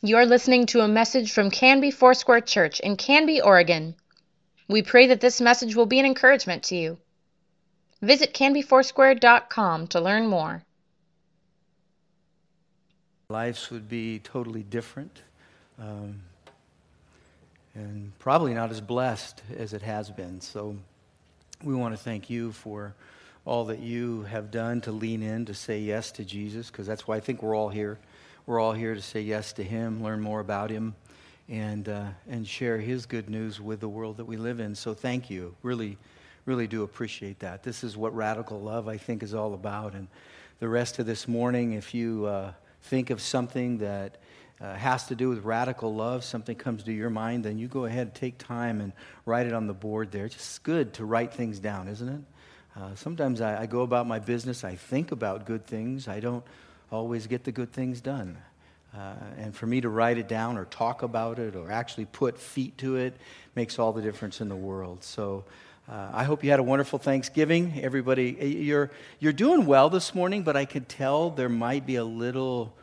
You're listening to a message from Canby Foursquare Church in Canby, Oregon. We pray that this message will be an encouragement to you. Visit canbyfoursquare.com to learn more. Lives would be totally different um, and probably not as blessed as it has been. So we want to thank you for all that you have done to lean in, to say yes to Jesus, because that's why I think we're all here. We're all here to say yes to Him, learn more about Him, and, uh, and share His good news with the world that we live in. So thank you. Really, really do appreciate that. This is what radical love, I think, is all about. And the rest of this morning, if you uh, think of something that uh, has to do with radical love, something comes to your mind, then you go ahead, and take time, and write it on the board there. It's just good to write things down, isn't it? Uh, sometimes I, I, go about my business, I think about good things, I don't always get the good things done. Uh, and for me to write it down or talk about it or actually put feet to it makes all the difference in the world. So uh, I hope you had a wonderful Thanksgiving. Everybody, you're, you're doing well this morning, but I could tell there might be a little,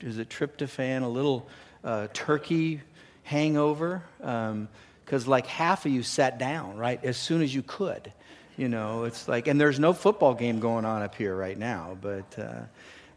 is it tryptophan, a little uh, turkey hangover. Because um, like half of you sat down, right, as soon as you could. You know, it's like, and there's no football game going on up here right now, but, uh,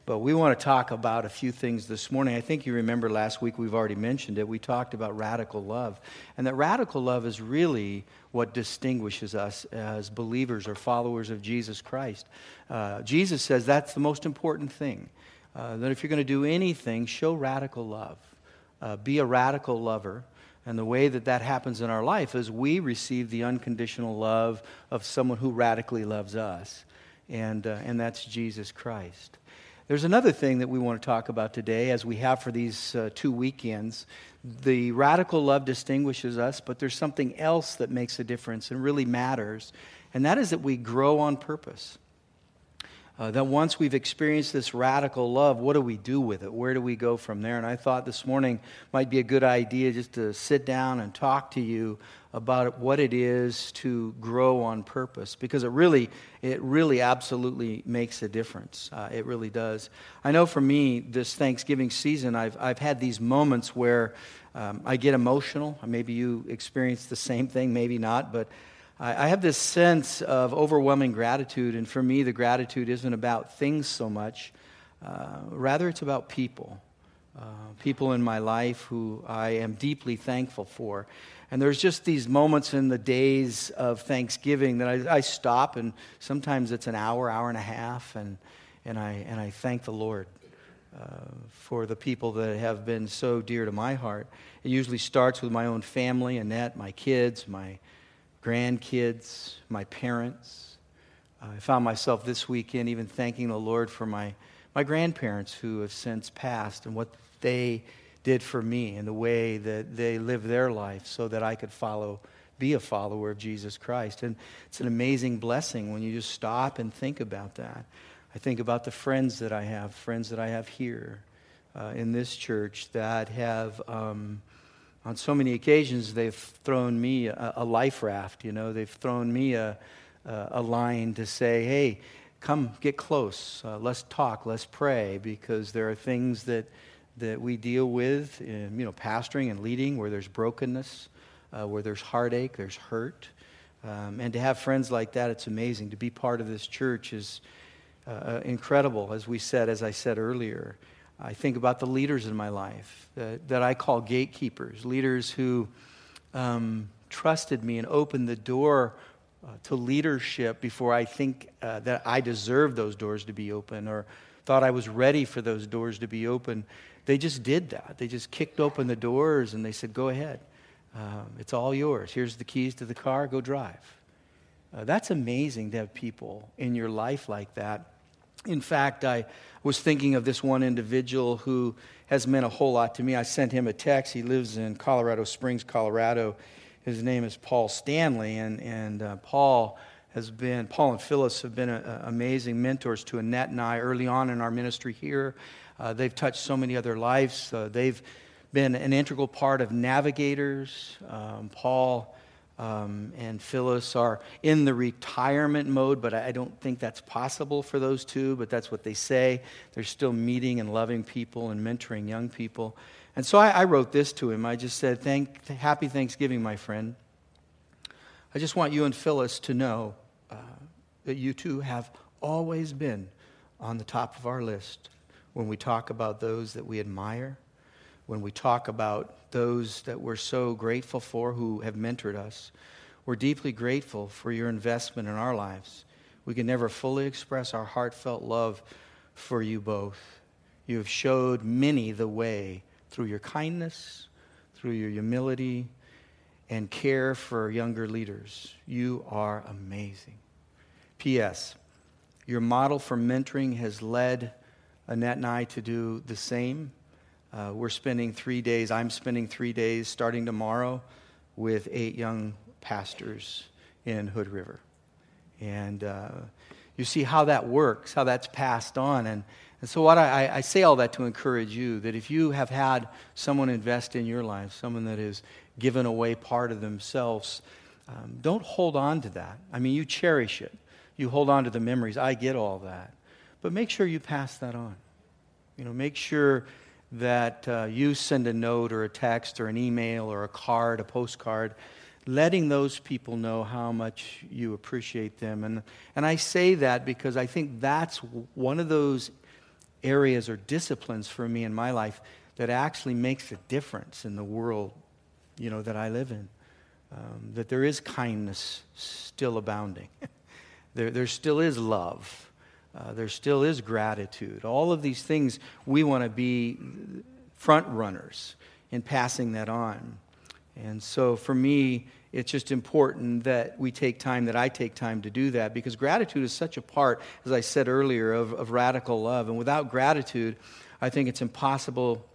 but we want to talk about a few things this morning. I think you remember last week we've already mentioned it. We talked about radical love, and that radical love is really what distinguishes us as believers or followers of Jesus Christ. Uh, Jesus says that's the most important thing. Uh, that if you're going to do anything, show radical love. Uh, be a radical lover. And the way that that happens in our life is we receive the unconditional love of someone who radically loves us, and, uh, and that's Jesus Christ. There's another thing that we want to talk about today, as we have for these uh, two weekends. The radical love distinguishes us, but there's something else that makes a difference and really matters, and that is that we grow on purpose. Uh, that once we've experienced this radical love, what do we do with it? Where do we go from there? And I thought this morning might be a good idea just to sit down and talk to you about what it is to grow on purpose because it really it really absolutely makes a difference uh, it really does i know for me this thanksgiving season i've, I've had these moments where um, i get emotional maybe you experience the same thing maybe not but I, I have this sense of overwhelming gratitude, and for me, the gratitude isn't about things so much. Uh, rather, it's about people. Uh, people in my life who I am deeply thankful for. And there's just these moments in the days of Thanksgiving that I, I, stop, and sometimes it's an hour, hour and a half, and, and, I, and I thank the Lord uh, for the people that have been so dear to my heart. It usually starts with my own family, Annette, my kids, my grandkids, my parents. Uh, I found myself this weekend even thanking the Lord for my, my grandparents who have since passed and what they did for me and the way that they lived their life so that I could follow, be a follower of Jesus Christ. And it's an amazing blessing when you just stop and think about that. I think about the friends that I have, friends that I have here uh, in this church that have. Um, on so many occasions, they've thrown me a, a life raft. You know, they've thrown me a, a, a line to say, hey, come get close. Uh, let's talk. Let's pray because there are things that, that we deal with in, you know, pastoring and leading where there's brokenness, uh, where there's heartache, there's hurt. Um, and to have friends like that, it's amazing. To be part of this church is uh, incredible, as we said, as I said earlier. I think about the leaders in my life that, that I call gatekeepers, leaders who um, trusted me and opened the door uh, to leadership before I think uh, that I deserved those doors to be open or thought I was ready for those doors to be open. They just did that. They just kicked open the doors and they said, Go ahead. Um, it's all yours. Here's the keys to the car. Go drive. Uh, that's amazing to have people in your life like that. In fact, I was thinking of this one individual who has meant a whole lot to me. I sent him a text. He lives in Colorado Springs, Colorado. His name is Paul Stanley, and, and uh, Paul has been, Paul and Phyllis have been a, a amazing mentors to Annette and I early on in our ministry here. Uh, they've touched so many other lives. Uh, they've been an integral part of navigators. Um, Paul uh, um, and Phyllis are in the retirement mode, but I don't think that's possible for those two, but that's what they say. They're still meeting and loving people and mentoring young people. And so I, I wrote this to him. I just said, Thank, Happy Thanksgiving, my friend. I just want you and Phyllis to know uh, that you two have always been on the top of our list when we talk about those that we admire when we talk about those that we're so grateful for who have mentored us. We're deeply grateful for your investment in our lives. We can never fully express our heartfelt love for you both. You have showed many the way through your kindness, through your humility, and care for younger leaders. You are amazing. P.S. Your model for mentoring has led Annette and I to do the same uh, we're spending three days, I'm spending three days starting tomorrow with eight young pastors in Hood River. And uh, you see how that works, how that's passed on. And, and so, what I, I say all that to encourage you that if you have had someone invest in your life, someone that has given away part of themselves, um, don't hold on to that. I mean, you cherish it, you hold on to the memories. I get all that. But make sure you pass that on. You know, make sure that uh, you send a note or a text or an email or a card, a postcard, letting those people know how much you appreciate them. And, and I say that because I think that's one of those areas or disciplines for me in my life that actually makes a difference in the world you know, that I live in. Um, that there is kindness still abounding. there, there still is love. Uh, there still is gratitude. All of these things, we want to be front runners in passing that on. And so for me, it's just important that we take time, that I take time to do that, because gratitude is such a part, as I said earlier, of, of radical love. And without gratitude, I think it's impossible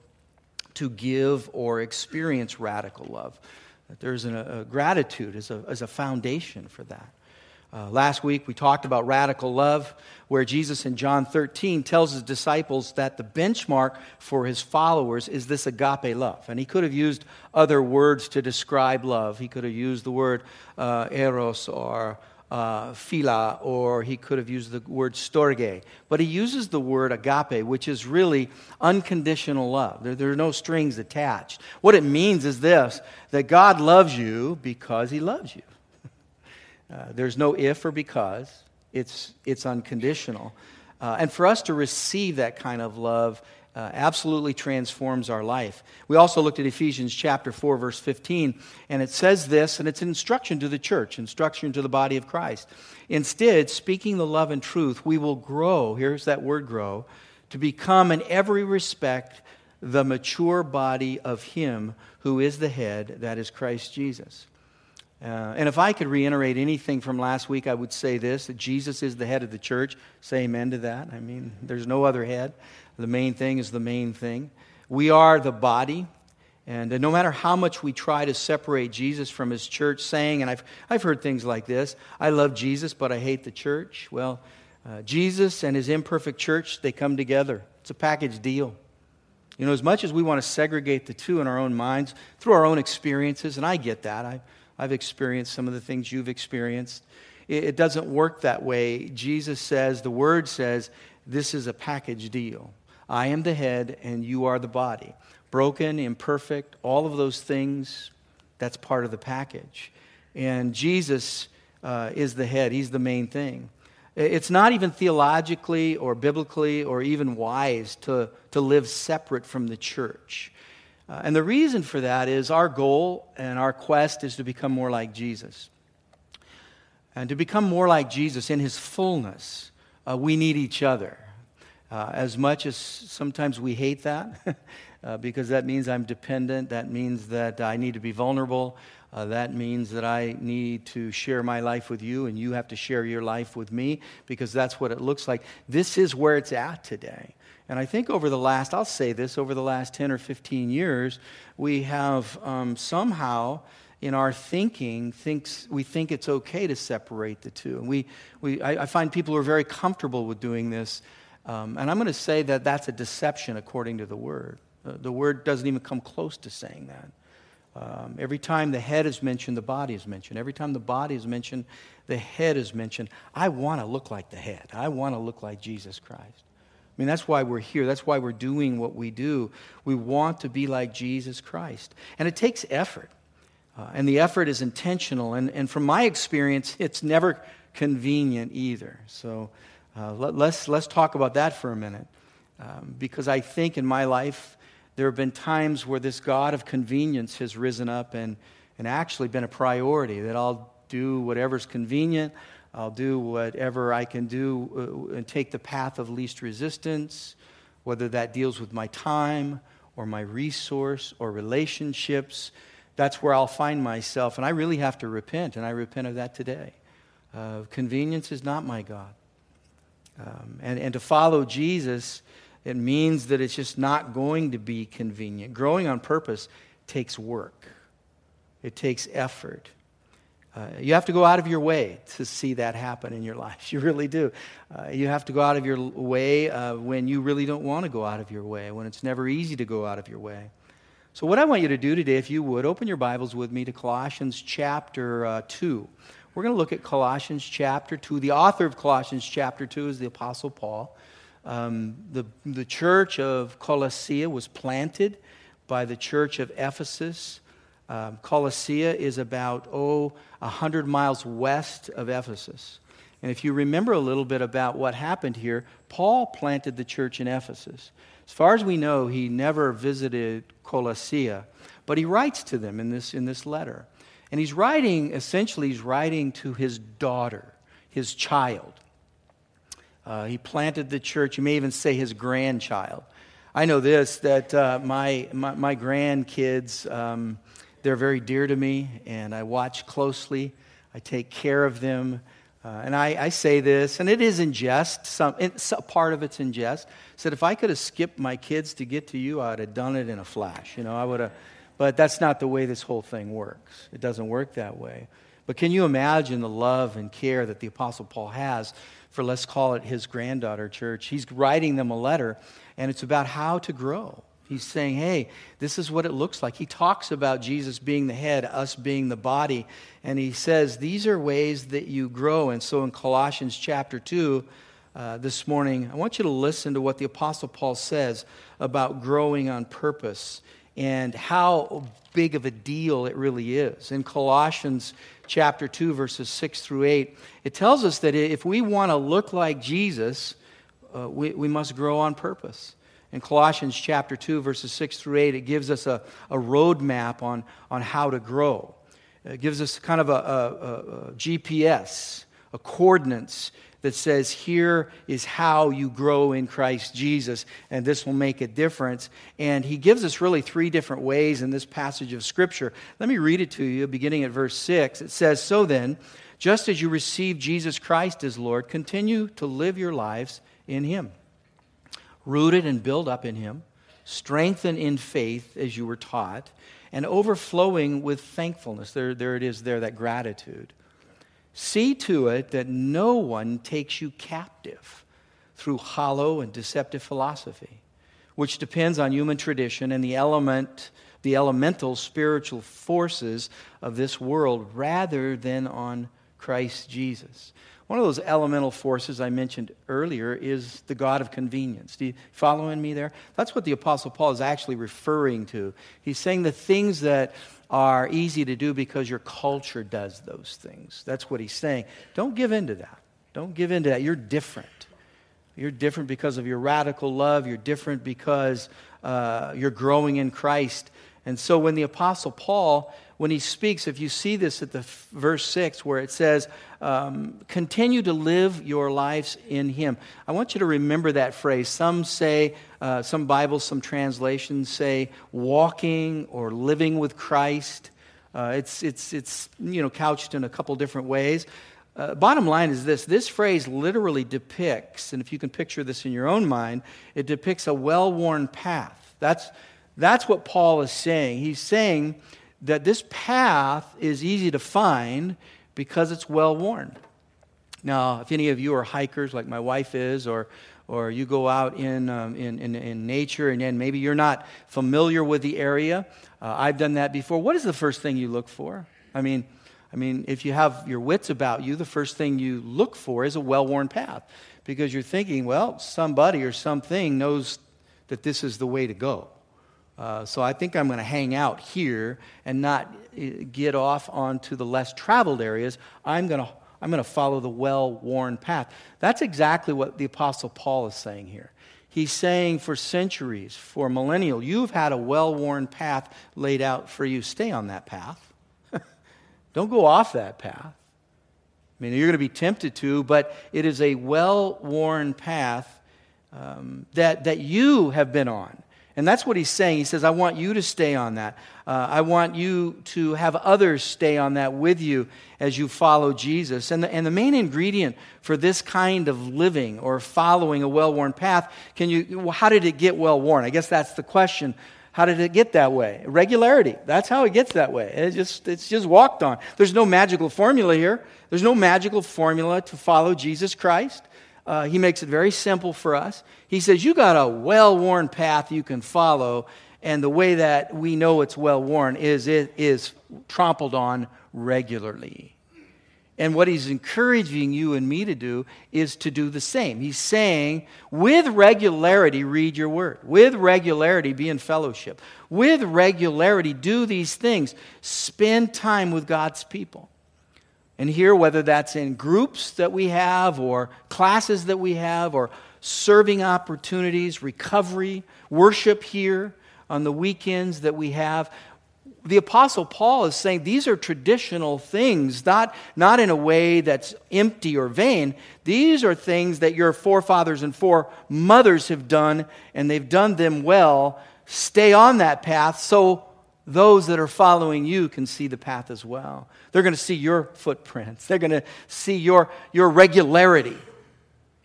to give or experience radical love. That there's an, a, gratitude as a, as a foundation for that. Uh, last week we talked about radical love, where Jesus in John 13 tells his disciples that the benchmark for his followers is this agape love. And he could have used other words to describe love. He could have used the word uh, eros or uh, philia, or he could have used the word storge. But he uses the word agape, which is really unconditional love. There, there are no strings attached. What it means is this that God loves you because he loves you. Uh, there's no if or because, it's, it's unconditional. Uh, and for us to receive that kind of love uh, absolutely transforms our life. We also looked at Ephesians chapter 4, verse 15, and it says this, and it's an instruction to the church, instruction to the body of Christ. Instead, speaking the love and truth, we will grow, here's that word grow, to become in every respect the mature body of Him who is the head, that is Christ Jesus. Uh, and if I could reiterate anything from last week, I would say this that Jesus is the head of the church. Say amen to that. I mean, there's no other head. The main thing is the main thing. We are the body. And uh, no matter how much we try to separate Jesus from his church, saying, and I've, I've heard things like this I love Jesus, but I hate the church. Well, uh, Jesus and his imperfect church, they come together. It's a package deal. You know, as much as we want to segregate the two in our own minds through our own experiences, and I get that. I, I've experienced some of the things you've experienced. It, it doesn't work that way. Jesus says, the word says, this is a package deal. I am the head and you are the body. Broken, imperfect, all of those things, that's part of the package. And Jesus uh, is the head, He's the main thing. It's not even theologically or biblically or even wise to, to live separate from the church. Uh, and the reason for that is our goal and our quest is to become more like Jesus. And to become more like Jesus in his fullness, uh, we need each other. Uh, as much as sometimes we hate that, uh, because that means I'm dependent, that means that I need to be vulnerable, uh, that means that I need to share my life with you, and you have to share your life with me, because that's what it looks like. This is where it's at today. And I think over the last, I'll say this, over the last 10 or 15 years, we have um, somehow in our thinking thinks we think it's okay to separate the two. And we, we, I, I find people who are very comfortable with doing this. Um, and I'm going to say that that's a deception according to the word. Uh, the word doesn't even come close to saying that. Um, every time the head is mentioned, the body is mentioned. Every time the body is mentioned, the head is mentioned. I want to look like the head. I want to look like Jesus Christ. I mean, that's why we're here. That's why we're doing what we do. We want to be like Jesus Christ. And it takes effort. Uh, and the effort is intentional. And, and from my experience, it's never convenient either. So uh, let, us let's, let's talk about that for a minute. Um, because I think in my life, there have been times where this God of convenience has risen up and, and actually been a priority, that I'll do whatever's convenient, I'll do whatever I can do uh, and take the path of least resistance, whether that deals with my time or my resource or relationships. That's where I'll find myself. And I really have to repent, and I repent of that today. Uh, convenience is not my God. Um, and, and to follow Jesus it means that it's just not going to be convenient. Growing on purpose takes work, it takes effort. Uh, you have to go out of your way to see that happen in your life. You really do. Uh, you have to go out of your way uh, when you really don't want to go out of your way, when it's never easy to go out of your way. So, what I want you to do today, if you would, open your Bibles with me to Colossians chapter uh, 2. We're going to look at Colossians chapter 2. The author of Colossians chapter 2 is the Apostle Paul. Um, the, the church of Colossae was planted by the church of Ephesus. Um, Colossae is about, oh, 100 miles west of Ephesus. And if you remember a little bit about what happened here, Paul planted the church in Ephesus. As far as we know, he never visited Colossae, but he writes to them in this, in this letter. And he's writing, essentially, he's writing to his daughter, his child. Uh, he planted the church. You may even say his grandchild. I know this that uh, my, my, my, grandkids, um, they're very dear to me, and I watch closely. I take care of them. Uh, and I, I, say this, and it is in jest. Some, it's, part of it's in jest. Said if I could have skipped my kids to get to you, I would have done it in a flash. You know, I would have. But that's not the way this whole thing works. It doesn't work that way. But can you imagine the love and care that the Apostle Paul has for, let's call it his granddaughter church. He's writing them a letter, and it's about how to grow. He's saying, hey, this is what it looks like. He talks about Jesus being the head, us being the body, and he says these are ways that you grow. And so in Colossians chapter 2, uh, this morning, I want you to listen to what the Apostle Paul says about growing on purpose and how big of a deal it really is. In Colossians chapter 2, verses 6 through 8, it tells us that if we want to look like Jesus, uh, we, we must grow on purpose. In Colossians chapter 2, verses 6 through 8, it gives us a, a roadmap on, on how to grow. It gives us kind of a, a, a GPS, a coordinates that says, here is how you grow in Christ Jesus, and this will make a difference. And he gives us really three different ways in this passage of Scripture. Let me read it to you, beginning at verse 6. It says, So then, just as you receive Jesus Christ as Lord, continue to live your lives in him, rooted and built up in him, strengthened in faith as you were taught, and overflowing with thankfulness. There, there it is, there, that gratitude. See to it that no one takes you captive through hollow and deceptive philosophy, which depends on human tradition and the element the elemental spiritual forces of this world rather than on Christ Jesus. One of those elemental forces I mentioned earlier is the God of convenience. Do you follow in me there? That's what the Apostle Paul is actually referring to. He's saying the things that are easy to do because your culture does those things. That's what he's saying. Don't give in to that. Don't give in to that. You're different. You're different because of your radical love. You're different because uh, you're growing in Christ. And so when the Apostle Paul, when he speaks, if you see this at the verse 6 where it says, um, continue to live your lives in him. I want you to remember that phrase. Some say, uh, some Bibles, some translations say walking or living with Christ. Uh, it's, it's, it's you know, couched in a couple different ways. Uh, bottom line is this this phrase literally depicts, and if you can picture this in your own mind, it depicts a well worn path. That's, that's what Paul is saying. He's saying that this path is easy to find because it's well worn. Now, if any of you are hikers like my wife is, or, or you go out in, um, in, in, in, nature and, and maybe you're not familiar with the area. Uh, I've done that before. What is the first thing you look for? I mean, I mean, if you have your wits about you, the first thing you look for is a well worn path because you're thinking, well, somebody or something knows that this is the way to go. Uh, so I think I'm going to hang out here and not uh, get off onto the less traveled areas. I'm going to I'm going to follow the well worn path. That's exactly what the Apostle Paul is saying here. He's saying for centuries, for millennial, you've had a well worn path laid out for you. Stay on that path. Don't go off that path. I mean, you're going to be tempted to, but it is a well worn path um, that, that you have been on. And that's what he's saying. He says, I want you to stay on that. Uh, I want you to have others stay on that with you as you follow Jesus. And the, and the main ingredient for this kind of living or following a well worn path, can you, how did it get well worn? I guess that's the question. How did it get that way? Regularity. That's how it gets that way. It just, it's just walked on. There's no magical formula here. There's no magical formula to follow Jesus Christ. Uh, he makes it very simple for us. He says, You got a well worn path you can follow, and the way that we know it's well worn is it is trampled on regularly. And what he's encouraging you and me to do is to do the same. He's saying, with regularity, read your word. With regularity, be in fellowship. With regularity, do these things. Spend time with God's people. And here, whether that's in groups that we have, or classes that we have, or serving opportunities, recovery, worship here on the weekends that we have, the Apostle Paul is saying these are traditional things, not, not in a way that's empty or vain. These are things that your forefathers and foremothers have done, and they've done them well. Stay on that path so those that are following you can see the path as well. They're going to see your footprints, they're going to see your, your regularity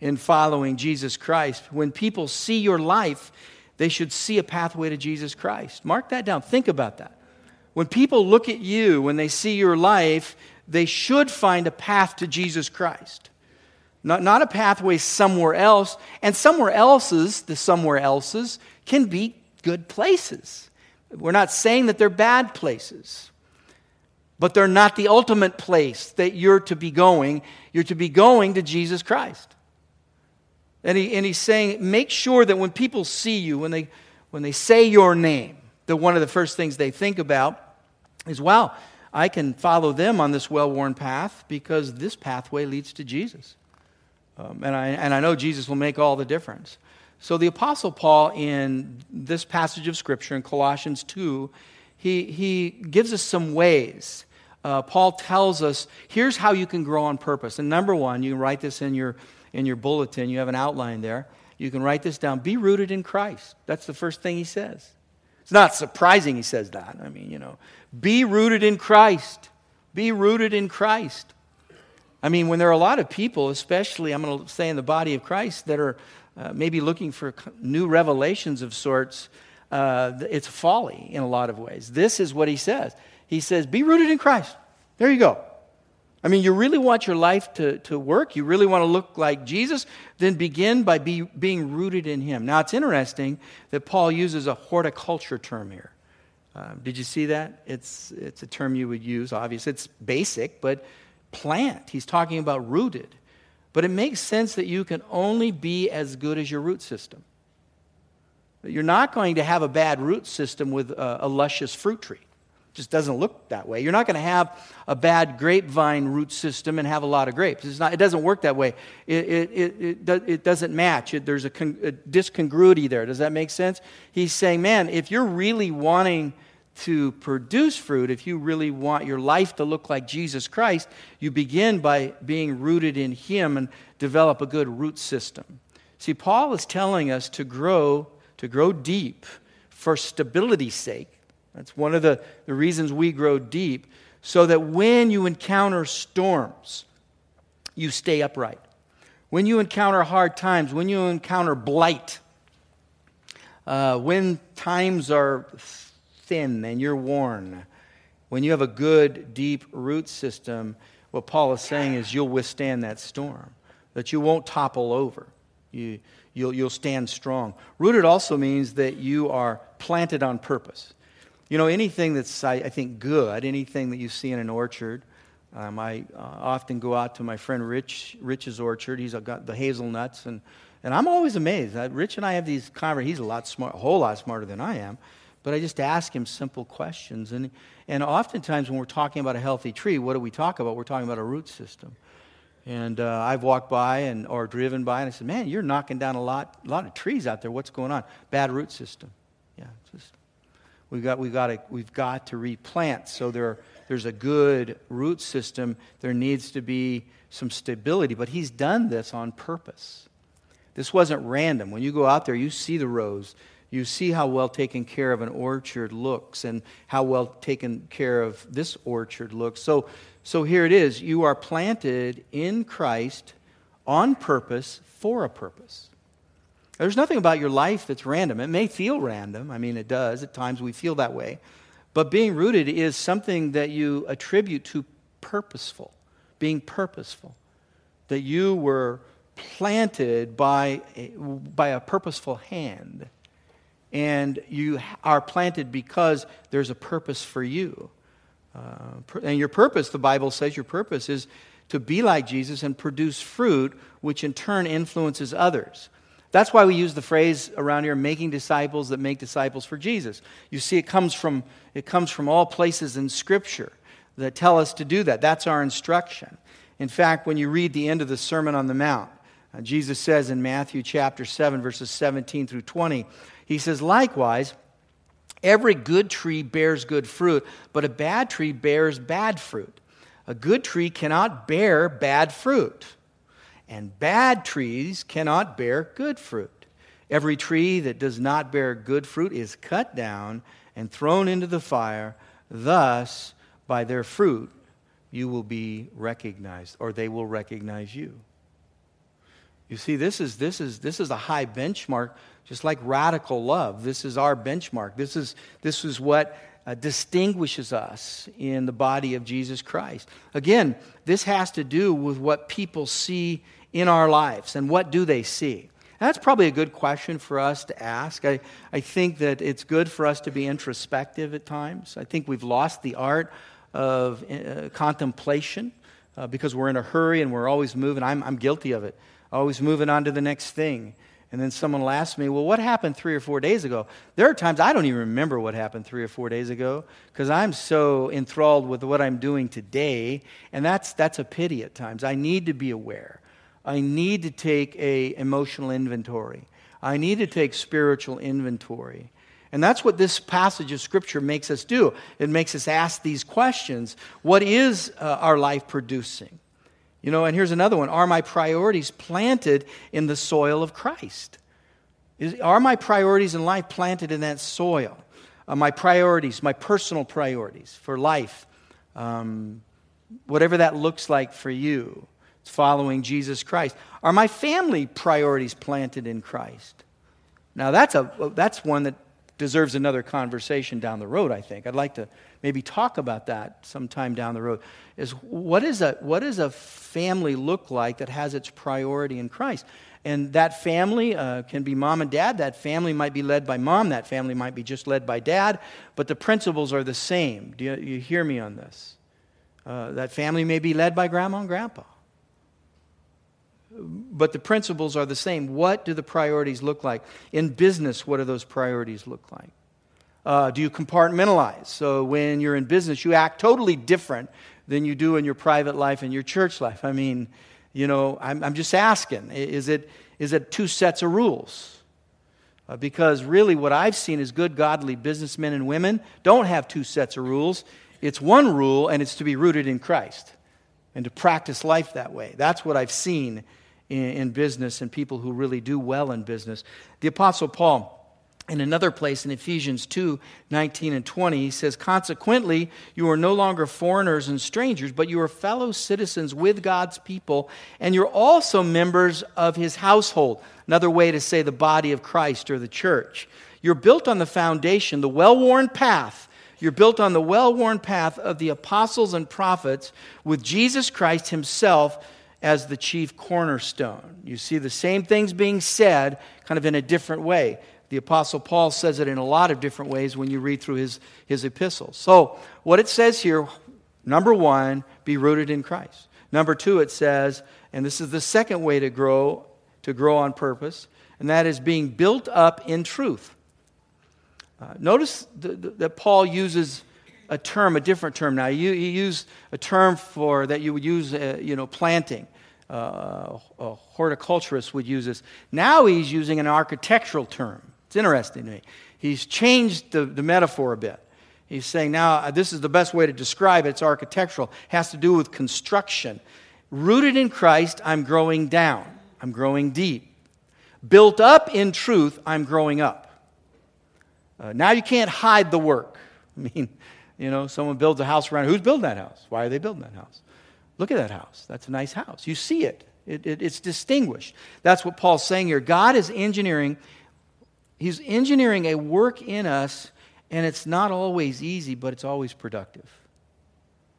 in following Jesus Christ. When people see your life, they should see a pathway to Jesus Christ. Mark that down. Think about that. When people look at you, when they see your life, they should find a path to Jesus Christ. Not, not a pathway somewhere else. And somewhere else's, the somewhere else's, can be good places. We're not saying that they're bad places, but they're not the ultimate place that you're to be going. You're to be going to Jesus Christ. And, he, and he's saying, make sure that when people see you, when they, when they say your name, that one of the first things they think about is, wow, I can follow them on this well worn path because this pathway leads to Jesus. Um, and, I, and I know Jesus will make all the difference. So the Apostle Paul, in this passage of Scripture in Colossians 2, he, he gives us some ways. Uh, Paul tells us here's how you can grow on purpose. And number one, you can write this in your, in your bulletin, you have an outline there. You can write this down. Be rooted in Christ. That's the first thing he says. It's not surprising he says that. I mean, you know, be rooted in Christ. Be rooted in Christ. I mean, when there are a lot of people, especially, I'm going to say in the body of Christ, that are uh, maybe looking for new revelations of sorts, uh, it's folly in a lot of ways. This is what he says. He says, Be rooted in Christ. There you go. I mean, you really want your life to, to work, you really want to look like Jesus, then begin by be, being rooted in Him. Now, it's interesting that Paul uses a horticulture term here. Um, did you see that? It's, it's a term you would use, obviously. It's basic, but plant. He's talking about rooted. But it makes sense that you can only be as good as your root system. You're not going to have a bad root system with a, a luscious fruit tree It just doesn't look that way. You're not going to have a bad grapevine root system and have a lot of grapes. Not, it doesn't work that way. It, it, it, it, it doesn't match. It, there's a, con, a discongruity there. Does that make sense? He's saying, man, if you're really wanting to produce fruit, if you really want your life to look like Jesus Christ, you begin by being rooted in Him and develop a good root system. See, Paul is telling us to grow, to grow deep for stability's sake that's one of the, the reasons we grow deep, so that when you encounter storms, you stay upright. When you encounter hard times, when you encounter blight, uh, when times are thin and you're worn, when you have a good, deep root system, what Paul is saying is you'll withstand that storm, that you won't topple over. You, you'll, you'll stand strong. Rooted also means that you are planted on purpose. You know, anything that's, I, I think, good, anything that you see in an orchard, um, I uh, often go out to my friend Rich, Rich's orchard. He's got the hazelnuts, and, and I'm always amazed. Rich and I have these conversations. He's a lot smart, a whole lot smarter than I am, but I just ask him simple questions. And, and oftentimes when we're talking about a healthy tree, what do we talk about? We're talking about a root system. And uh, I've walked by and or driven by, and I said, "Man, you're knocking down a lot, a lot of trees out there. What's going on? Bad root system. Yeah, just we've got we've got to we've got to replant. So there there's a good root system. There needs to be some stability. But he's done this on purpose. This wasn't random. When you go out there, you see the rows. You see how well taken care of an orchard looks and how well taken care of this orchard looks. So so here it is you are planted in Christ on purpose for a purpose. There's nothing about your life that's random. It may feel random. I mean, it does. At times we feel that way. But being rooted is something that you attribute to purposeful, being purposeful. That you were planted by a, by a purposeful hand. And you are planted because there's a purpose for you. Uh, and your purpose, the Bible says, your purpose is to be like Jesus and produce fruit, which in turn influences others. That's why we use the phrase around here, making disciples that make disciples for Jesus. You see, it comes from, it comes from all places in Scripture that tell us to do that. That's our instruction. In fact, when you read the end of the Sermon on the Mount, uh, Jesus says in Matthew chapter 7, verses 17 through 20, he says, Likewise, Every good tree bears good fruit, but a bad tree bears bad fruit. A good tree cannot bear bad fruit, and bad trees cannot bear good fruit. Every tree that does not bear good fruit is cut down and thrown into the fire. Thus, by their fruit, you will be recognized, or they will recognize you. You see, this is, this is, this is a high benchmark just like radical love. This is our benchmark. This is, this is what uh, distinguishes us in the body of Jesus Christ. Again, this has to do with what people see in our lives and what do they see. that's probably a good question for us to ask. I, I think that it's good for us to be introspective at times. I think we've lost the art of uh, contemplation uh, because we're in a hurry and we're always moving. I'm, I'm guilty of it, always moving on to the next thing. And then someone will ask me, well, what happened three or four days ago? There are times I don't even remember what happened three or four days ago because I'm so enthralled with what I'm doing today. And that's, that's a pity at times. I need to be aware. I need to take a emotional inventory. I need to take spiritual inventory. And that's what this passage of Scripture makes us do. It makes us ask these questions What is uh, our life producing? You know, and here's another one Are my priorities planted in the soil of Christ? Is, are my priorities in life planted in that soil? Uh, my priorities, my personal priorities for life, um, whatever that looks like for you, it's following Jesus Christ. Are my family priorities planted in Christ? Now, that's, a, that's one that deserves another conversation down the road, I think. I'd like to maybe talk about that sometime down the road. Is what, is a, what does a family look like that has its priority in Christ? And that family uh, can be mom and dad. That family might be led by mom. That family might be just led by dad. But the principles are the same. Do you, you hear me on this? Uh, that family may be led by grandma and grandpa but the principles are the same. What do the priorities look like? In business, what do those priorities look like? Uh, do you compartmentalize? So when you're in business, you act totally different than you do in your private life and your church life. I mean, you know, I'm, I'm just asking is it, is it two sets of rules? Uh, because really, what I've seen is good, godly businessmen and women don't have two sets of rules. It's one rule, and it's to be rooted in Christ and to practice life that way. That's what I've seen in, in business and people who really do well in business. The Apostle Paul, in another place in Ephesians 2 19 and 20, he says, Consequently, you are no longer foreigners and strangers, but you are fellow citizens with God's people, and you're also members of his household. Another way to say the body of Christ or the church. You're built on the foundation, the well worn path. You're built on the well worn path of the apostles and prophets with Jesus Christ himself as the chief cornerstone. You see the same things being said, kind of in a different way. The Apostle Paul says it in a lot of different ways when you read through his, his epistles. So, what it says here number one, be rooted in Christ. Number two, it says, and this is the second way to grow, to grow on purpose, and that is being built up in truth. Uh, notice that Paul uses a term, a different term now. He, he used a term for that you would use, uh, you know, planting. Uh, a horticulturist would use this. Now he's using an architectural term. It's interesting to me. He's changed the, the metaphor a bit. He's saying now uh, this is the best way to describe it. It's architectural. It has to do with construction. Rooted in Christ, I'm growing down. I'm growing deep. Built up in truth, I'm growing up. Uh, now you can't hide the work. I mean, you know, someone builds a house around. Who's building that house? Why are they building that house? Look at that house. That's a nice house. You see it. It, it. It's distinguished. That's what Paul's saying here. God is engineering, He's engineering a work in us, and it's not always easy, but it's always productive.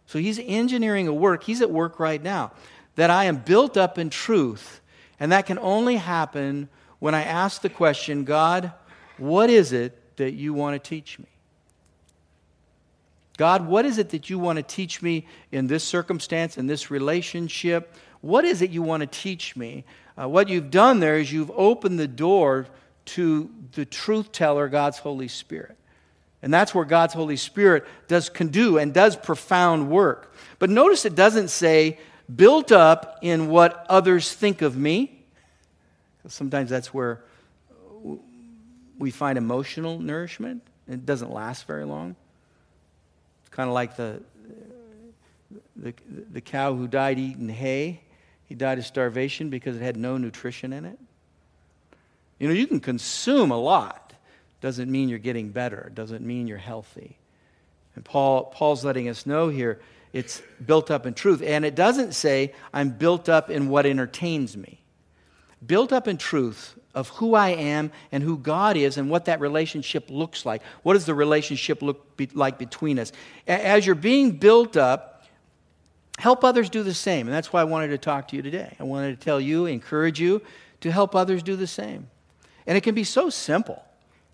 So He's engineering a work. He's at work right now. That I am built up in truth, and that can only happen when I ask the question God, what is it that you want to teach me? God, what is it that you want to teach me in this circumstance, in this relationship? What is it you want to teach me? Uh, what you've done there is you've opened the door to the truth teller, God's Holy Spirit. And that's where God's Holy Spirit does can do and does profound work. But notice it doesn't say built up in what others think of me. Sometimes that's where we find emotional nourishment. It doesn't last very long kind of like the, the, the cow who died eating hay. He died of starvation because it had no nutrition in it. You know, you can consume a lot. Doesn't mean you're getting better. Doesn't mean you're healthy. And Paul, Paul's letting us know here it's built up in truth. And it doesn't say, I'm built up in what entertains me. Built up in truth of who I am and who God is and what that relationship looks like. What does the relationship look be like between us? As you're being built up, help others do the same. And that's why I wanted to talk to you today. I wanted to tell you, encourage you to help others do the same. And it can be so simple.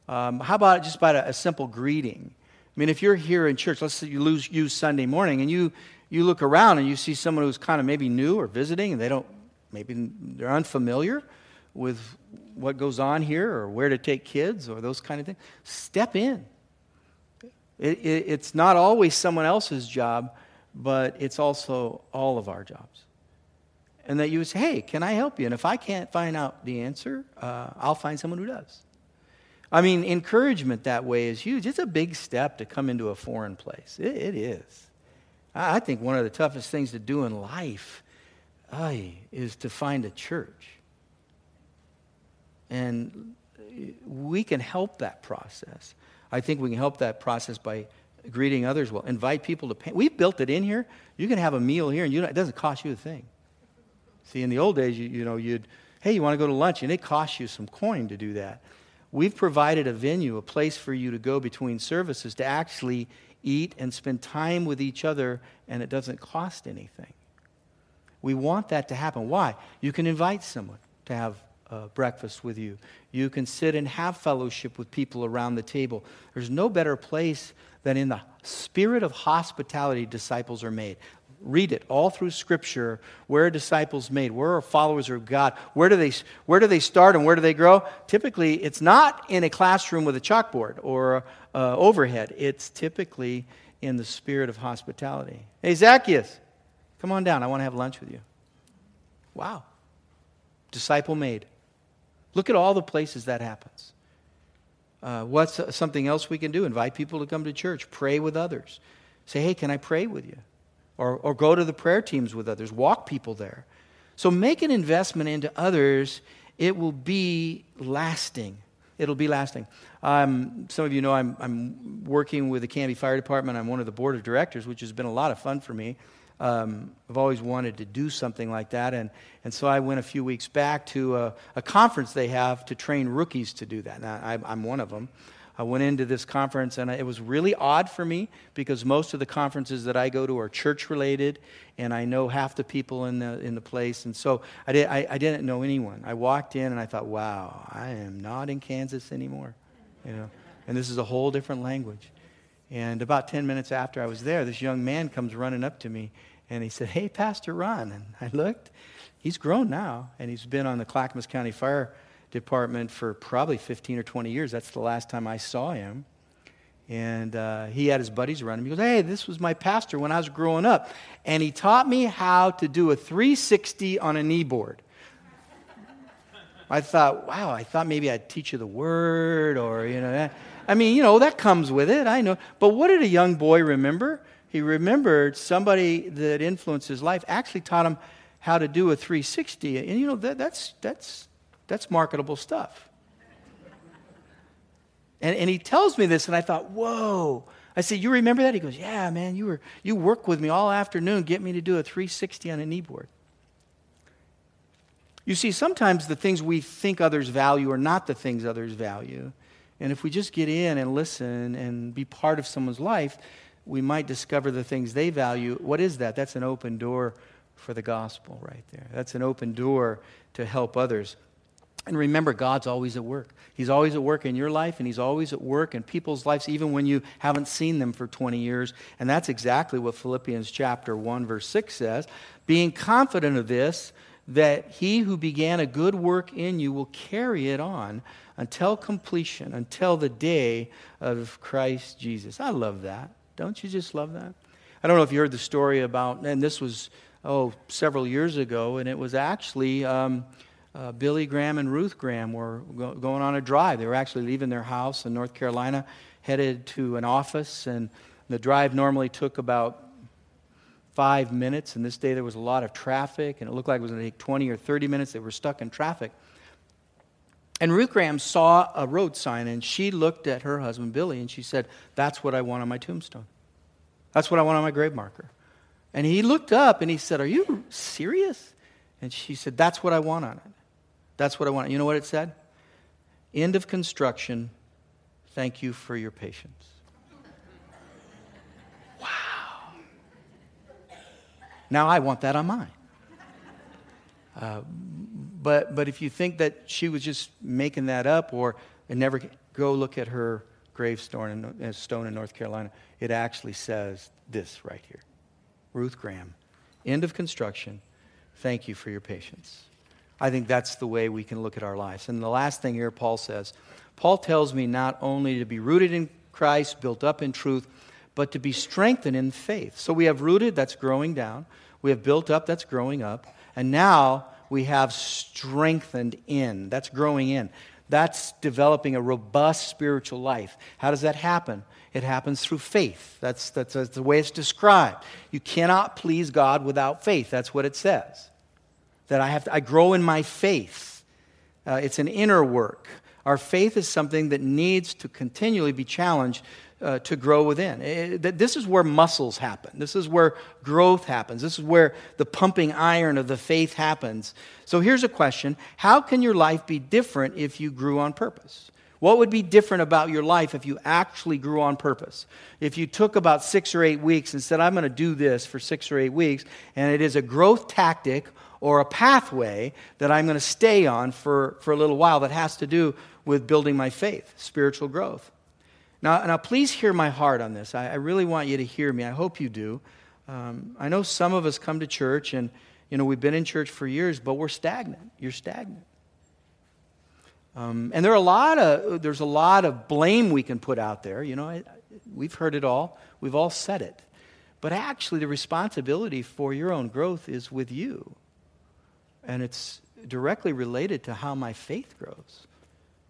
Um, how about just about a, a, simple greeting? I mean, if you're here in church, let's say you lose, use Sunday morning and you, you look around and you see someone who's kind of maybe new or visiting and they don't, maybe they're unfamiliar with what goes on here or where to take kids or those kind of things, step in. It, it, it's not always someone else's job, but it's also all of our jobs. And that you would say, hey, can I help you? And if I can't find out the answer, uh, I'll find someone who does. I mean, encouragement that way is huge. It's a big step to come into a foreign place. it, it is. I think one of the toughest things to do in life ay, is to find a church and we can help that process. I think we can help that process by greeting others well. Invite people to pay. We've built it in here. You can have a meal here, and it doesn't cost you a thing. See, in the old days, you, you know, you'd, hey, you want to go to lunch, and it costs you some coin to do that. We've provided a venue, a place for you to go between services to actually eat and spend time with each other, and it doesn't cost anything. We want that to happen. Why? You can invite someone to have uh, breakfast with you. You can sit and have fellowship with people around the table. There's no better place than in the spirit of hospitality disciples are made. Read it all through Scripture. Where are disciples made? Where are followers of God? Where do they, where do they start and where do they grow? Typically, it's not in a classroom with a chalkboard or uh, overhead. It's typically in the spirit of hospitality. Hey, Zacchaeus, come on down. I want to have lunch with you. Wow. Disciple made. Look at all the places that happens. Uh, what's something else we can do? Invite people to come to church, pray with others. Say, hey, can I pray with you? Or, or go to the prayer teams with others, walk people there. So make an investment into others, it will be lasting. It'll be lasting. Um, some of you know I'm, I'm working with the Canby Fire Department. I'm one of the board of directors, which has been a lot of fun for me. Um, I've always wanted to do something like that. And, and so I went a few weeks back to a, a conference they have to train rookies to do that. Now, I, am one of them. I went into this conference, and it was really odd for me because most of the conferences that I go to are church related, and I know half the people in the, in the place. And so I, did, I, I didn't know anyone. I walked in, and I thought, wow, I am not in Kansas anymore. You know? And this is a whole different language. And about 10 minutes after I was there, this young man comes running up to me, and he said, Hey, Pastor Ron. And I looked. He's grown now, and he's been on the Clackamas County Fire department for probably 15 or 20 years. That's the last time I saw him. And uh, he had his buddies around him. He goes, Hey, this was my pastor when I was growing up. And he taught me how to do a 360 on a knee board. I thought, wow, I thought maybe I'd teach you the word or, you know, that. I mean, you know, that comes with it, I know. But what did a young boy remember? He remembered somebody that influenced his life actually taught him how to do a 360. And, you know, that, that's, that's, that's marketable stuff. And, and he tells me this, and I thought, whoa. I said, You remember that? He goes, Yeah, man, you, were, you worked with me all afternoon, get me to do a 360 on a knee board. You see, sometimes the things we think others value are not the things others value. And if we just get in and listen and be part of someone's life, we might discover the things they value. What is that? That's an open door for the gospel right there. That's an open door to help others. And remember, God's always at work. He's always at work in your life, and He's always at work in people's lives, even when you haven't seen them for 20 years. And that's exactly what Philippians chapter 1, verse 6 says. Being confident of this, that He who began a good work in you will carry it on until completion, until the day of Christ Jesus. I love that. Don't you just love that? I don't know if you heard the story about, and this was, oh, several years ago, and it was actually. Um, uh, Billy Graham and Ruth Graham were go- going on a drive. They were actually leaving their house in North Carolina, headed to an office, and the drive normally took about five minutes. And this day there was a lot of traffic, and it looked like it was going to take 20 or 30 minutes. They were stuck in traffic. And Ruth Graham saw a road sign, and she looked at her husband, Billy, and she said, That's what I want on my tombstone. That's what I want on my grave marker. And he looked up and he said, Are you serious? And she said, That's what I want on it. That's what I want. You know what it said? End of construction. Thank you for your patience. Wow. Now I want that on mine. Uh, but, but if you think that she was just making that up or and never go look at her gravestone in, uh, stone in North Carolina, it actually says this right here Ruth Graham, end of construction. Thank you for your patience. I think that's the way we can look at our lives. And the last thing here, Paul says Paul tells me not only to be rooted in Christ, built up in truth, but to be strengthened in faith. So we have rooted, that's growing down. We have built up, that's growing up. And now we have strengthened in, that's growing in. That's developing a robust spiritual life. How does that happen? It happens through faith. That's, that's, that's the way it's described. You cannot please God without faith. That's what it says that I have to, I grow in my faith. Uh, it's an inner work. Our faith is something that needs to continually be challenged uh, to grow within. It, this is where muscles happen. This is where growth happens. This is where the pumping iron of the faith happens. So here's a question How can your life be different if you grew on purpose? What would be different about your life if you actually grew on purpose? If you took about six or eight weeks and said, I'm going to do this for six or eight weeks, and it is a growth tactic or a pathway that I'm going to stay on for, for a little while that has to do with building my faith, spiritual growth. Now, now please hear my heart on this. I, I really want you to hear me. I hope you do. Um, I know some of us come to church and, you know, we've been in church for years, but we're stagnant. You're stagnant. Um, and there are a lot of, there's a lot of blame we can put out there. You know, I, we've heard it all. We've all said it. But actually, the responsibility for your own growth is with you. And it's directly related to how my faith grows.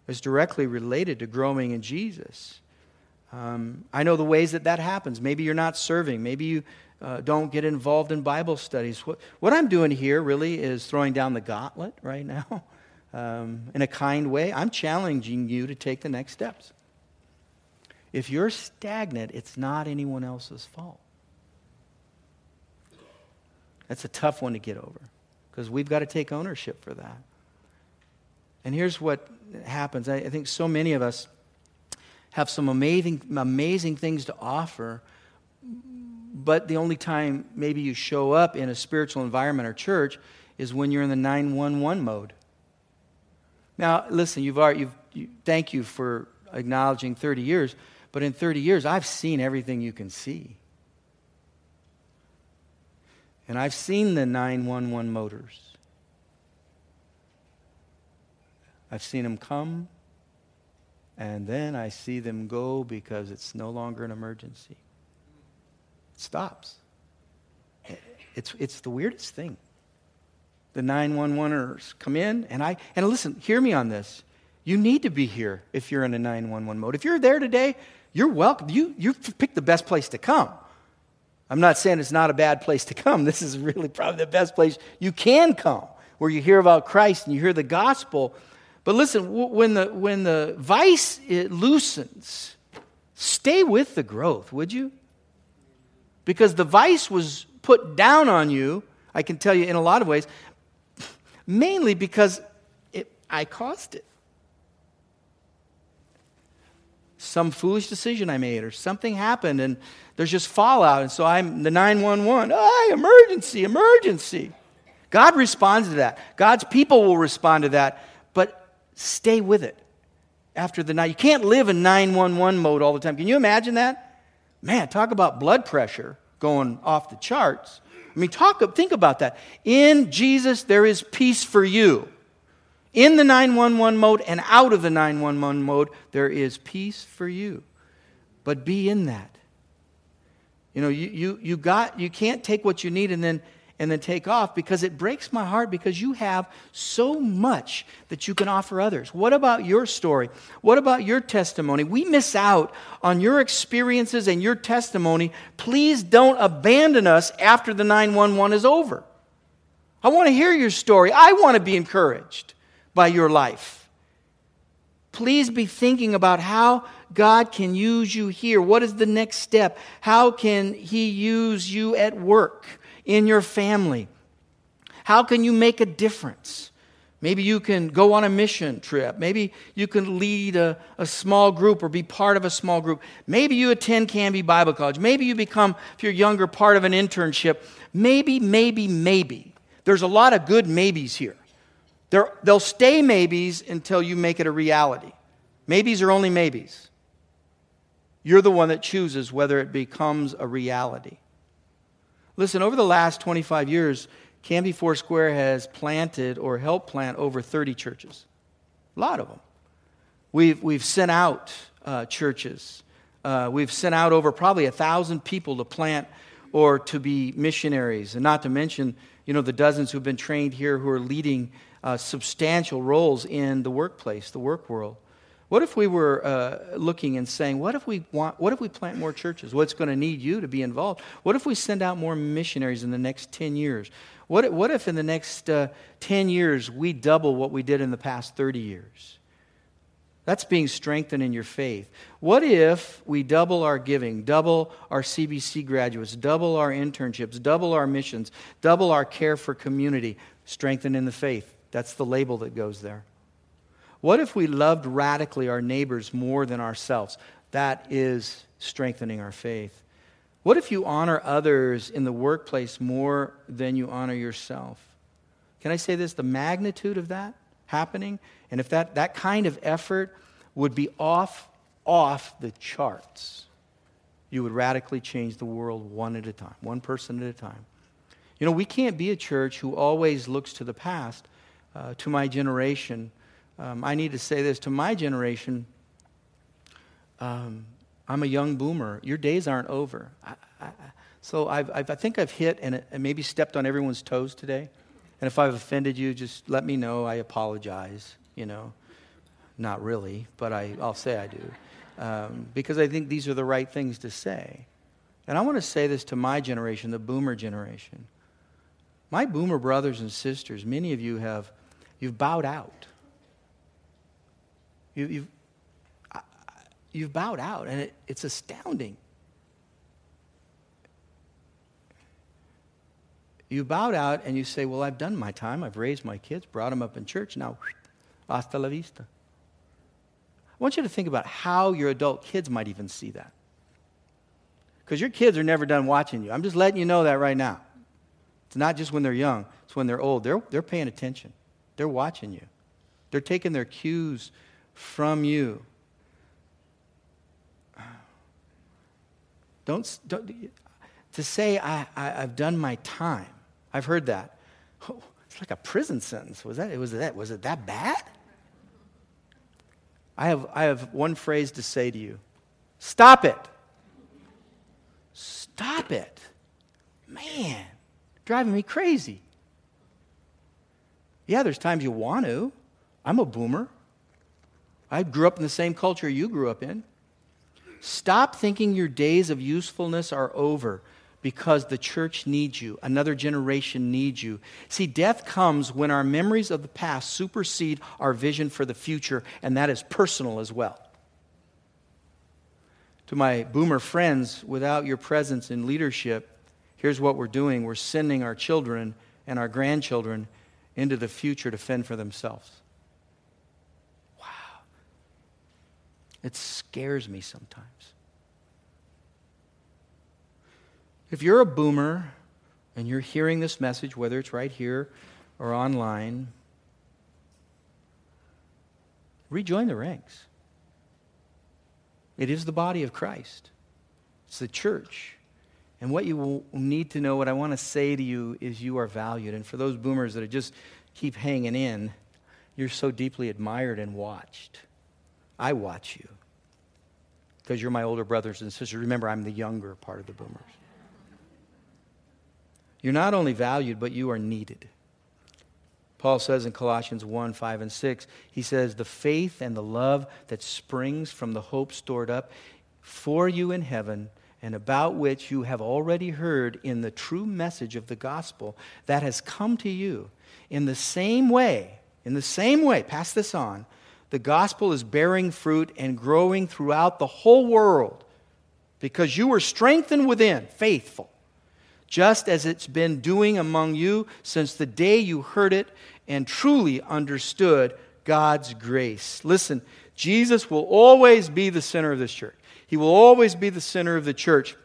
It's directly related to growing in Jesus. Um, I know the ways that that happens. Maybe you're not serving. Maybe you uh, don't get involved in Bible studies. What, what I'm doing here really is throwing down the gauntlet right now um, in a kind way. I'm challenging you to take the next steps. If you're stagnant, it's not anyone else's fault. That's a tough one to get over because we've got to take ownership for that. And here's what happens I, I think so many of us have some amazing, amazing things to offer, but the only time maybe you show up in a spiritual environment or church is when you're in the 911 mode. Now, listen, you've already, you've, you, thank you for acknowledging 30 years, but in 30 years, I've seen everything you can see. And I've seen the 911 motors. I've seen them come, and then I see them go because it's no longer an emergency. It stops. It's, it's the weirdest thing. The 911ers come in, and I, and listen, hear me on this. You need to be here if you're in a 911 mode. If you're there today, you're welcome. You, you've picked the best place to come. I'm not saying it's not a bad place to come. This is really probably the best place you can come, where you hear about Christ and you hear the gospel. But listen, when the, when the vice it loosens, stay with the growth, would you? Because the vice was put down on you, I can tell you in a lot of ways, mainly because it, I caused it some foolish decision I made or something happened and there's just fallout. And so I'm the 911. Oh, emergency, emergency. God responds to that. God's people will respond to that, stay with it after the night. You can't live in 911 mode all the time. Can you imagine that? Man, talk about blood pressure going off the charts. I mean, talk, think about that. In Jesus, there is peace for you. In the 911 mode and out of the 911 mode, there is peace for you. But be in that. You know, you, you, you, got, you can't take what you need and then, and then take off because it breaks my heart because you have so much that you can offer others. What about your story? What about your testimony? We miss out on your experiences and your testimony. Please don't abandon us after the 911 is over. I want to hear your story. I want to be encouraged by your life. Please be thinking about how God can use you here. What is the next step? How can He use you at work, in your family? How can you make a difference? Maybe you can go on a mission trip. Maybe you can lead a, a small group or be part of a small group. Maybe you attend Canby Bible College. Maybe you become, if you're younger, part of an internship. Maybe, maybe, maybe. There's a lot of good maybes here. They're, they'll stay maybes until you make it a reality. Maybes are only maybes. You're the one that chooses whether it becomes a reality. Listen, over the last 25 years, Canby Foursquare has planted or helped plant over 30 churches. A lot of them. We've, we've sent out uh, churches. Uh, we've sent out over probably a thousand people to plant or to be missionaries, and not to mention, you know, the dozens who've been trained here who are leading uh, substantial roles in the workplace, the work world. What if we were uh, looking and saying, what if we want, what if we plant more churches? What's going to need you to be involved? What if we send out more missionaries in the next 10 years? What, what if in the next uh, 10 years we double what we did in the past 30 years? That's being strengthened in your faith. What if we double our giving, double our CBC graduates, double our internships, double our missions, double our care for community, strengthened in the faith? That's the label that goes there. What if we loved radically our neighbors more than ourselves? That is strengthening our faith. What if you honor others in the workplace more than you honor yourself? Can I say this? The magnitude of that happening, and if that, that kind of effort would be off, off the charts, you would radically change the world one at a time, one person at a time. You know, we can't be a church who always looks to the past uh, to my generation. Um, I need to say this to my generation. Um, I'm a young boomer. Your days aren't over. I, I, so I've, I've, i think I've hit and, and maybe stepped on everyone's toes today. And if I've offended you, just let me know. I apologize. You know, not really, but I, I'll say I do. Um, because I think these are the right things to say. And I want to say this to my generation, the boomer generation. My boomer brothers and sisters, many of you have You've bowed out. You, have you've, you've bowed out, and it, it's astounding. You bowed out and you say, Well, I've done my time. I've raised my kids, brought them up in church. Now, hasta la vista. I want you to think about how your adult kids might even see that. Because your kids are never done watching you. I'm just letting you know that right now. It's not just when they're young, it's when they're old. They're, they're paying attention, they're watching you, they're taking their cues from you. Don't, don't to say I, I, have done my time. I've heard that. Oh, it's like a prison sentence. Was that, it was that, was it that bad? I have, I have one phrase to say to you stop it. Stop it. Man, driving me crazy. Yeah, there's times you want to. I'm a boomer. I grew up in the same culture you grew up in. Stop thinking your days of usefulness are over because the church needs you. Another generation needs you. See, death comes when our memories of the past supersede our vision for the future, and that is personal as well. To my boomer friends, without your presence in leadership, here's what we're doing we're sending our children and our grandchildren into the future to fend for themselves. It scares me sometimes. If you're a boomer and you're hearing this message, whether it's right here or online, rejoin the ranks. It is the body of Christ, it's the church. And what you need to know, what I want to say to you, is you are valued. And for those boomers that just keep hanging in, you're so deeply admired and watched. I watch you because you're my older brothers and sisters. Remember, I'm the younger part of the boomers. You're not only valued, but you are needed. Paul says in Colossians 1 5 and 6, he says, The faith and the love that springs from the hope stored up for you in heaven, and about which you have already heard in the true message of the gospel that has come to you. In the same way, in the same way, pass this on, the gospel is bearing fruit and growing throughout the whole world because you were strengthened within, faithful just as it's been doing among you since the day you heard it and truly understood God's grace. Listen, Jesus will always be the center of this church. He will always be the center of the church.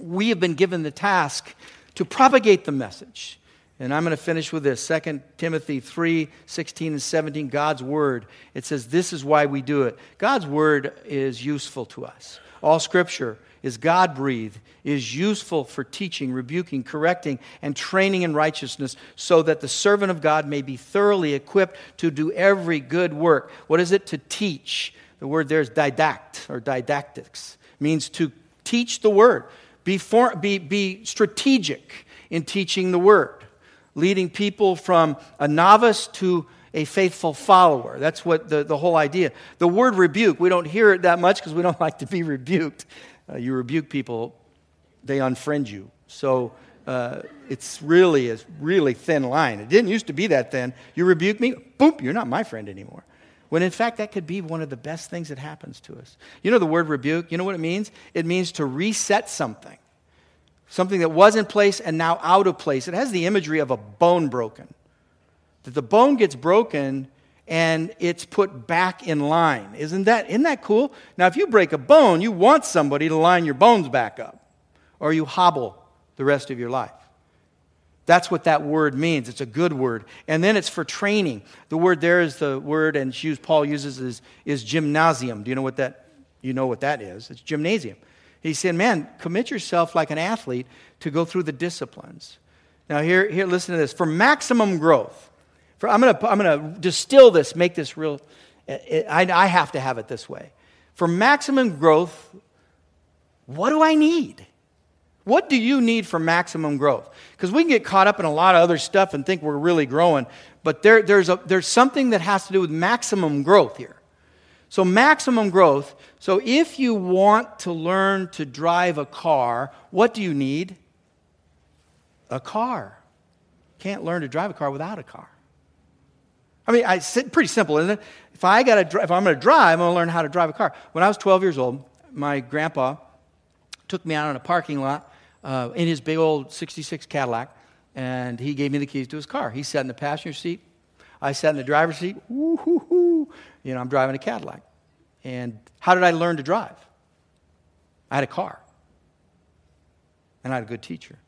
We have been given the task to propagate the message. And I'm going to finish with this 2 Timothy 3 16 and 17, God's word. It says, This is why we do it. God's word is useful to us. All scripture is God breathed, is useful for teaching, rebuking, correcting, and training in righteousness, so that the servant of God may be thoroughly equipped to do every good work. What is it? To teach. The word there is didact or didactics, means to teach the word. Be, for, be, be strategic in teaching the word, leading people from a novice to a faithful follower. That's what the, the whole idea. The word rebuke, we don't hear it that much because we don't like to be rebuked uh, you rebuke people, they unfriend you. So uh, it's really a really thin line. It didn't used to be that thin. You rebuke me, boom, you're not my friend anymore. When in fact, that could be one of the best things that happens to us. You know the word rebuke? You know what it means? It means to reset something. Something that was in place and now out of place. It has the imagery of a bone broken. That the bone gets broken and it's put back in line. Isn't that, isn't that cool? Now, if you break a bone, you want somebody to line your bones back up, or you hobble the rest of your life. That's what that word means. It's a good word. And then it's for training. The word there is the word, and Paul uses is, is gymnasium. Do you know what that? You know what that is? It's gymnasium. He said, "Man, commit yourself like an athlete to go through the disciplines." Now, here, here, listen to this. For maximum growth, for, I'm going to I'm to distill this, make this real. Eh, eh, I, I have to have it this way. For maximum growth, what do I need? What do you need for maximum growth? Because we can get caught up in a lot of other stuff and think we're really growing, but there, there's, a, there's something that has to do with maximum growth here. So, maximum growth. So, if you want to learn to drive a car, what do you need? A car. Can't learn to drive a car without a car. I mean, I, pretty simple, isn't it? If, I gotta, if I'm going to drive, I'm going to learn how to drive a car. When I was 12 years old, my grandpa took me out on a parking lot uh, in his big old 66 Cadillac, and he gave me the keys to his car. He sat in the passenger seat. I sat in the driver's seat. Woo-hoo-hoo. You know, I'm driving a Cadillac. And how did I learn to drive? I had a car. And I had a good teacher.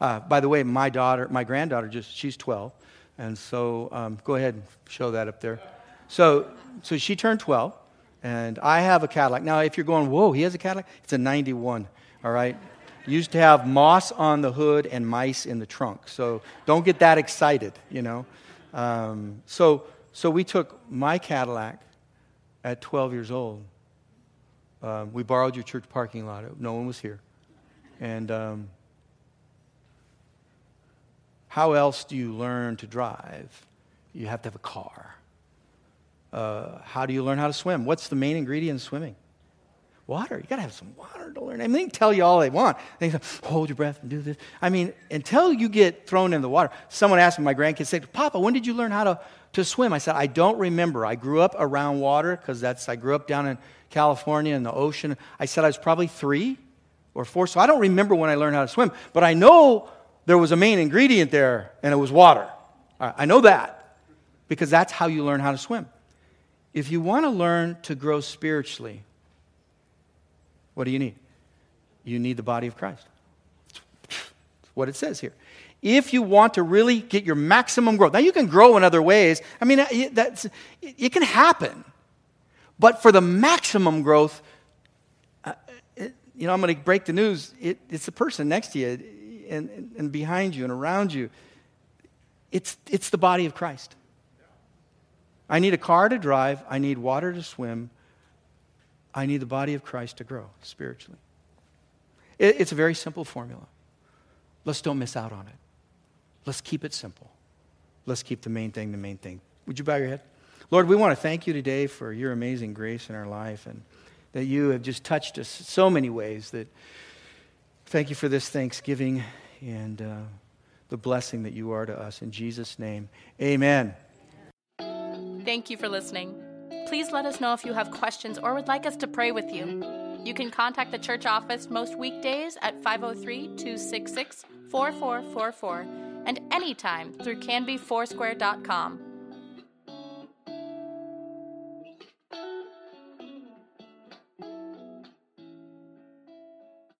Uh, by the way, my daughter, my granddaughter, just she's 12. And so um, go ahead and show that up there. So, so she turned 12, and I have a Cadillac. Now, if you're going, whoa, he has a Cadillac, it's a 91, all right? Used to have moss on the hood and mice in the trunk. So don't get that excited, you know. Um, so, so we took my Cadillac at 12 years old. Um, we borrowed your church parking lot. No one was here. And um, how else do you learn to drive? You have to have a car. Uh, how do you learn how to swim? What's the main ingredient in swimming? Water. You got to have some water to learn. I mean, they can tell you all they want. They say, hold your breath and do this. I mean, until you get thrown in the water. Someone asked me, my grandkids said, Papa, when did you learn how to, to swim? I said, I don't remember. I grew up around water because that's, I grew up down in California in the ocean. I said I was probably three or four, so I don't remember when I learned how to swim. But I know there was a main ingredient there, and it was water. I know that because that's how you learn how to swim. If you want to learn to grow spiritually, what do you need? You need the body of Christ. That's what it says here. If you want to really get your maximum growth, now you can grow in other ways. I mean, that's, it can happen. But for the maximum growth, uh, you know, I'm going to break the news. It, it's the person next to you and, and behind you and around you. It's, it's the body of Christ. I need a car to drive. I need water to swim. I need the body of Christ to grow spiritually. It, it's a very simple formula. Let's don't miss out on it. Let's keep it simple. Let's keep the main thing the main thing. Would you bow your head? Lord, we want to thank you today for your amazing grace in our life and that you have just touched us so many ways that thank you for this Thanksgiving and uh, the blessing that you are to us. In Jesus' name, amen. Thank you for listening. Please let us know if you have questions or would like us to pray with you. You can contact the church office most weekdays at 503 266 4444 and anytime through canbyfoursquare.com.